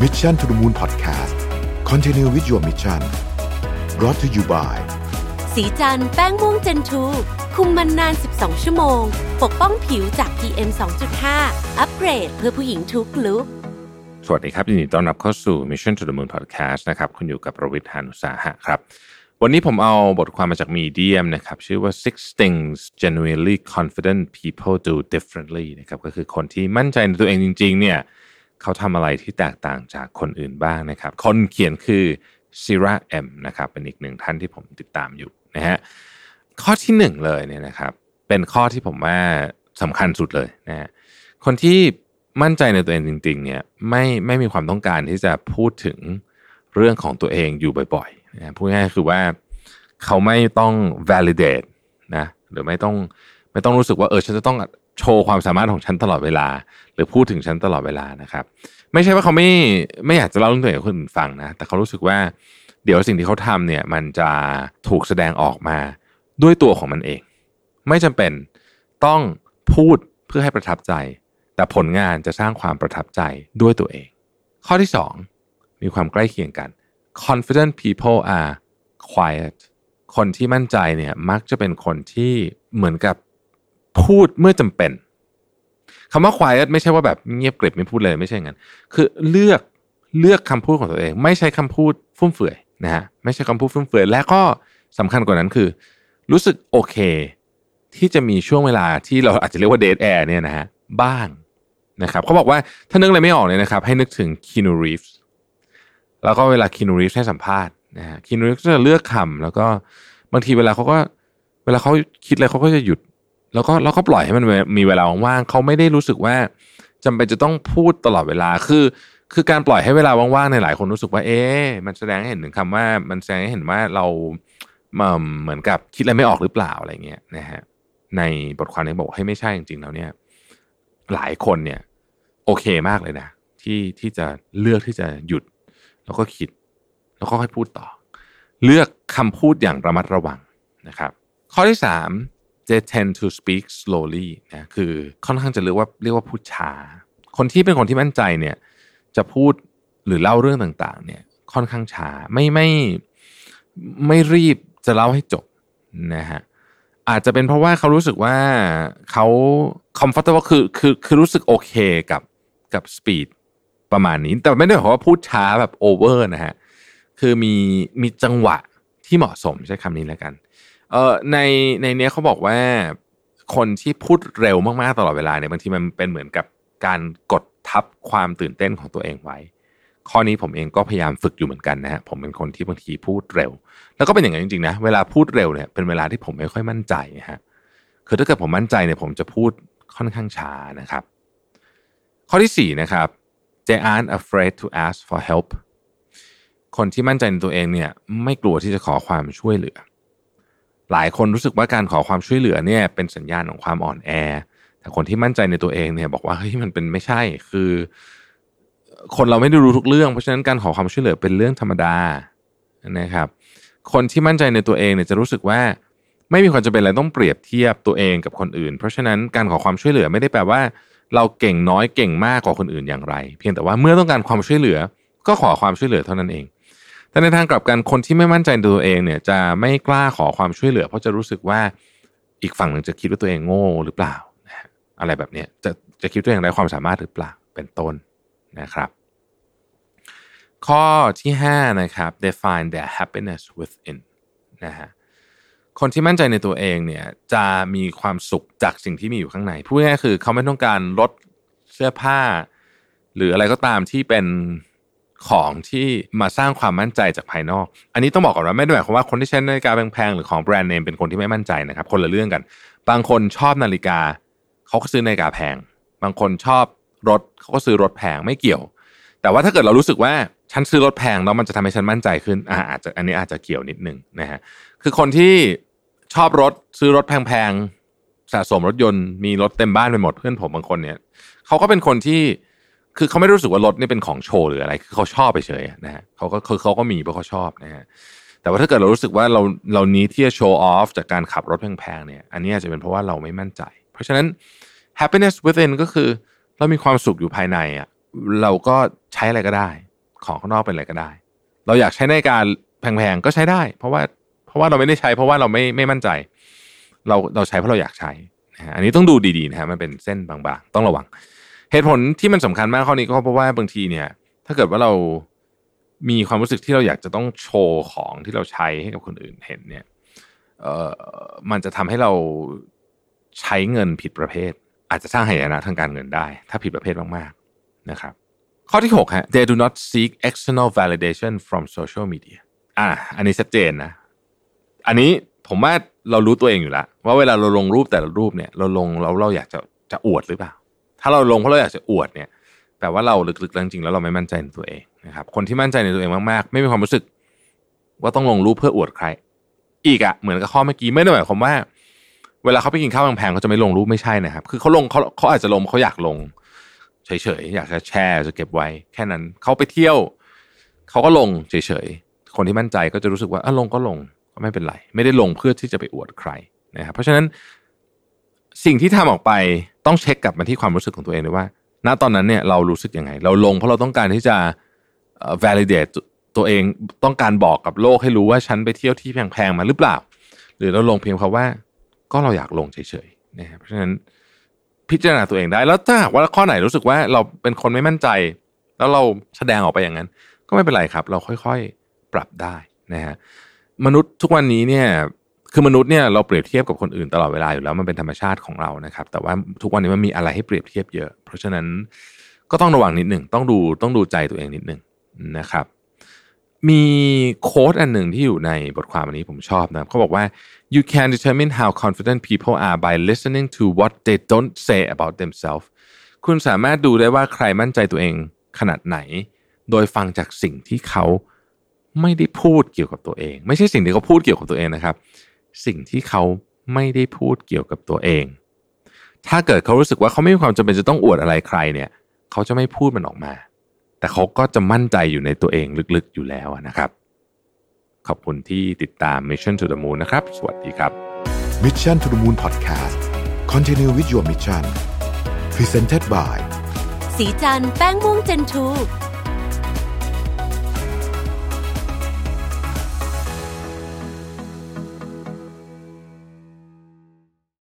Mission to the Moon Podcast Continue with your mission brought to you by สีจันแป้งม่วงเจนทูคุมมันนาน 12 ชั่วโมง ปกป้องผิวจาก PM 2.5 อัปเกรดเพื่อผู้หญิงทุกลุกสวัสดีครับยินดีต้อนรับเข้าสู่ Mission to the Moon Podcast นะครับ คุณอยู่กับประวิทยานุสาหะครับ วันนี้ผมเอาบทความมาจาก Medium นะครับ ชื่อว่า Six Things Genuinely Confident People Do Differently นะครับก็คือคนที่มั่นใจในตัวเองจริง ๆ เนี่ย เขาทำอะไรที่แตกต่างจากคนอื่นบ้างนะครับ คนเขียนคือ Sira M นะครับเป็นอีกหนึ่งท่านที่ผมติดตามอยู่นะฮะข้อที่หนึ่งเลยเนี่ยนะครับเป็นข้อที่ผมว่าสำคัญสุดเลยนะฮะคนที่มั่นใจในตัวเองจริง ๆ เนี่ยไม่ไม่มีความต้องการที่จะพูดถึงเรื่องของตัวเองอยู่บ่อยๆนะพูดง่ายๆคือว่าเขาไม่ต้อง validate นะหรือไม่ต้องไม่ต้องรู้สึกว่าเออฉันจะต้อง โชว์ความสามารถของฉันตลอดเวลา หรือพูดถึงฉันตลอดเวลานะครับ ไม่ใช่ว่าเขาไม่ไม่อยากจะเล่าเรื่องตัวเองให้คนอื่นฟังนะ แต่เขารู้สึกว่าเดี๋ยวสิ่งที่เขาทำเนี่ยมันจะถูกแสดงออกมาด้วยตัวของมันเอง ไม่จำเป็นต้องพูดเพื่อให้ประทับใจ แต่ผลงานจะสร้างความประทับใจด้วยตัวเอง ข้อที่ 2 มีความใกล้เคียงกัน confident people are quiet คนที่มั่นใจเนี่ยมักจะเป็นคนที่เหมือนกับ พูดเมื่อจำเป็นคำว่า quiet ไม่ใช่ว่าแบบเงียบกริบไม่พูดเลยไม่ใช่งั้น คือเลือกเลือกคำพูดของตัวเอง ไม่ใช่คำพูดฟุ่มเฟือยนะฮะไม่ใช่คำพูดฟุ่มเฟือยและก็สำคัญกว่านั้นคือ รู้สึกโอเค ที่จะมีช่วงเวลาที่เราอาจจะเรียกว่า dead air เนี่ยนะฮะบ้างนะครับเขาบอกว่าถ้านึกอะไรไม่ออกเลยนะครับ ให้นึกถึงคีนูรีฟส์แล้วก็เวลาคีนูรีฟส์ให้สัมภาษณ์นะฮะคีนูรีฟส์จะเลือกคำแล้วก็บางทีเวลาเขาก็เวลาเขาคิดอะไรเขาก็จะหยุด แล้วก็แล้วก็ปล่อยให้มันมีเวลาว่างๆเขาไม่ได้รู้สึกว่าจำเป็นจะต้องพูดตลอดเวลาคือคือการปล่อยให้เวลาว่างๆในหลายคนรู้สึกว่า เอ๊ะมันแสดงให้เห็นถึงคำว่า มันแสดงให้เห็นว่าเราเหมือนกับคิดอะไรไม่ออกหรือเปล่าอะไรเงี้ยนะฮะในบทความนี้บอกให้ไม่ใช่จริงๆแล้วเนี่ย หลายคนเนี่ย โอเคมากเลยนะ ที่ที่จะเลือกที่จะหยุด แล้วก็คิด แล้วก็ค่อยพูดต่อ เลือกคำพูดอย่างระมัดระวังนะครับ ข้อที่สาม they tend to speak slowly นะคือค่อนข้างจะเรียกว่าเรียกว่าพูดช้า คนที่เป็นคนที่มั่นใจเนี่ยจะพูดหรือเล่าเรื่องต่างๆ เนี่ยค่อนข้างช้าไม่ไม่ไม่รีบจะเล่าให้จบนะฮะอาจจะเป็นเพราะว่าเขารู้สึกว่าเขา comfortable คือคือคือรู้สึกโอเคกับกับสปีดประมาณนี้แต่ไม่ได้หมายความว่าพูดช้าแบบโอเวอร์นะฮะคือมีมีจังหวะที่เหมาะสมใช้คำนี้แล้วกัน เอ่อในในเนี้ยเขาบอกว่าคนที่พูดเร็วมากๆตลอดเวลาเนี่ยบางทีมันเป็นเหมือนกับการกดทับความตื่นเต้นของตัวเองไว้ ข้อนี้ผมเองก็พยายามฝึกอยู่เหมือนกันนะฮะผมเป็นคนที่บางทีพูดเร็ว แล้วก็เป็นอย่างนั้นจริงๆนะเวลาพูดเร็วเนี่ยเป็นเวลาที่ผมไม่ค่อยมั่นใจนะฮะคือถ้าเกิดผมมั่นใจเนี่ยผมจะพูดค่อนข้างช้านะครับ ข้อที่สี่นะครับ they aren't afraid to ask for help คนที่มั่นใจในตัวเองเนี่ยไม่กลัวที่จะขอความช่วยเหลือ หลายคนรู้สึกว่าการขอความช่วยเหลือเนี่ยเป็นสัญญาณของความอ่อนแอ แต่คนที่มั่นใจในตัวเองเนี่ยบอกว่าเฮ้ยมันเป็นไม่ใช่ คือ คนเราไม่ได้รู้ทุกเรื่อง เพราะฉะนั้นการขอความช่วยเหลือเป็นเรื่องธรรมดานะครับ คนที่มั่นใจในตัวเองเนี่ยจะรู้สึกว่าไม่มีความจำเป็นอะไรต้องเปรียบเทียบตัวเองกับคนอื่น เพราะฉะนั้นการขอความช่วยเหลือไม่ได้แปลว่า เราเก่งน้อยเก่งมากกว่าคนอื่นอย่างไร เพียงแต่ว่าเมื่อต้องการความช่วยเหลือ ก็ขอความช่วยเหลือเท่านั้นเอง แต่ในทางกลับกันคนที่ไม่มั่นใจในตัวเองเนี่ยจะไม่กล้าขอความช่วยเหลือ เพราะจะรู้สึกว่าอีกฝั่งหนึ่งจะคิดว่าตัวเองโง่หรือเปล่าอะไรแบบนี้จะจะคิดตัวเองไร้ความสามารถหรือเปล่าเป็นต้นนะครับ ข้อที่ 5 นะครับ they find their happiness within นะฮะคนที่มั่นใจในตัวเองเนี่ยจะมีความสุขจากสิ่งที่มีอยู่ข้างในพูดง่ายๆคือเขาไม่ต้องการลดเสื้อผ้า หรืออะไรก็ตามที่เป็น ของที่มาสร้างความมั่นใจจากภายนอก อันนี้ต้องบอกก่อนว่าไม่ได้หมายความว่าคนที่ใช้นาฬิกาแพงๆหรือของแบรนด์เนมเป็นคนที่ไม่มั่นใจนะครับ คนละเรื่องกัน บางคนชอบนาฬิกาเขาก็ซื้อนาฬิกาแพง บางคนชอบรถเขาก็ซื้อรถแพงไม่เกี่ยว แต่ว่าถ้าเกิดเรารู้สึกว่าฉันซื้อรถแพงแล้วมันจะทำให้ฉันมั่นใจขึ้นอ่าอาจจะอันนี้อาจจะเกี่ยวนิดนึงนะฮะคือคนที่ชอบรถซื้อรถแพงๆสะสมรถยนต์มีรถเต็มบ้านไปหมดเพื่อนผมบางคนเนี่ยเขาก็เป็นคนที่ คือเขาไม่รู้สึกว่ารถนี่เป็นของโชว์หรืออะไรคือเขาชอบไปเฉยนะฮะเขาก็คือเขาก็มีเพราะเขาชอบนะฮะแต่ว่าถ้าเกิดเรารู้สึกว่าเราเรานี้ที่จะโชว์ออฟจากการขับรถแพงๆเนี่ย อันนี้อาจจะเป็นเพราะว่าเราไม่มั่นใจ เพราะฉะนั้น happiness within ก็คือเรามีความสุขอยู่ภายในอะเราก็ใช้อะไรก็ได้ ของข้างนอกเป็นอะไรก็ได้ เราอยากใช้ในการแพงๆก็ใช้ได้ เพราะว่าเพราะว่าเราไม่ได้ใช้ เพราะว่าเราไม่ไม่มั่นใจ เราเราใช้เพราะเราอยากใช้นะฮะอันนี้ต้องดูดีๆนะฮะมันเป็นเส้นบางๆ ต้องระวัง เหตุผลที่มันสำคัญมากข้อนี้ก็เพราะว่าบางทีเนี่ย ถ้าเกิดว่าเรามีความรู้สึกที่เราอยากจะต้องโชว์ของที่เราใช้ให้กับคนอื่นเห็นเนี่ยเอ่อมันจะทำให้เราใช้เงินผิดประเภท อาจจะสร้างหายนะทางการเงินได้ ถ้าผิดประเภทมากๆนะครับ ข้อที่6ฮะ they do not seek external validation from social media อะอันนี้ชัดเจนนะ อันนี้ผมว่าเรารู้ตัวเองอยู่แล้วว่าเวลาเราลงรูปแต่ละรูปเนี่ย เราลงเราเราอยากจะจะอวดหรือเปล่า ถ้าเราลงเพราะเราอยากจะอวดเนี่ยแปลว่าเราลึกๆแล้วจริงๆแล้วเราไม่มั่นใจในตัวเองนะครับ คนที่มั่นใจในตัวเองมากๆ ไม่มีความรู้สึก ว่าต้องลงรูปเพื่ออวดใคร อีกอะเหมือนกับข้อเมื่อกี้ไม่ได้หมายความว่า เวลาเขาไปกินข้าวแพงๆเขาจะไม่ลงรูปไม่ใช่นะครับ คือเขาลงเขาเขาอาจจะลงเขาอยากลงเฉยๆอยากจะแชร์จะเก็บไว้ แค่นั้นเขาไปเที่ยวเขาก็ลงเฉยๆคนที่มั่นใจก็จะรู้สึกว่าอะลงก็ลงก็ไม่เป็นไร ไม่ได้ลงเพื่อที่จะไปอวดใครนะครับ เพราะฉะนั้นสิ่งที่ทำออกไป ต้องเช็คกลับมาที่ความรู้สึกของตัวเองด้วยว่า ณตอนนั้นเนี่ยเรารู้สึกยังไง เราลงเพราะเราต้องการที่จะ validate ตัวเองต้องการบอกกับโลกให้รู้ว่าฉันไปเที่ยวที่แพงๆมาหรือเปล่า หรือเราลงเพียงเพราะว่าก็เราอยากลงเฉยๆนะครับเพราะฉะนั้นพิจารณาตัวเองได้ แล้วถ้าหากว่าข้อไหนรู้สึกว่าเราเป็นคนไม่มั่นใจ แล้วเราแสดงออกไปอย่างนั้น ก็ไม่เป็นไรครับ เราค่อยๆปรับได้นะฮะมนุษย์ทุกวันนี้เนี่ย คือมนุษย์เนี่ยเราเปรียบเทียบกับคนอื่นตลอดเวลาอยู่แล้วมันเป็นธรรมชาติของเรานะครับ แต่ว่าทุกวันนี้มันมีอะไรให้เปรียบเทียบเยอะ เพราะฉะนั้นก็ต้องระวังนิดหนึ่งต้องดูต้องดูใจตัวเองนิดหนึ่งนะครับ มีโค้ดอันหนึ่งที่อยู่ในบทความอันนี้ผมชอบนะเขาบอกว่า you can determine how confident people are by listening to what they don't say about themselves คุณสามารถดูได้ว่าใครมั่นใจตัวเองขนาดไหน โดยฟังจากสิ่งที่เขาไม่ได้พูดเกี่ยวกับตัวเอง ไม่ใช่สิ่งที่เขาพูดเกี่ยวกับตัวเองนะครับ สิ่งที่เขาไม่ได้พูดเกี่ยวกับตัวเอง ถ้าเกิดเขารู้สึกว่าเขาไม่มีความจำเป็นจะต้องอวดอะไรใครเนี่ย เขาจะไม่พูดมันออกมา แต่เขาก็จะมั่นใจอยู่ในตัวเองลึกๆอยู่แล้วนะครับ ขอบคุณที่ติดตาม Mission to the Moon นะครับ สวัสดีครับ Mission to the Moon Podcast Continue with your mission Presented by สีจันแป้งม่วงเจนทู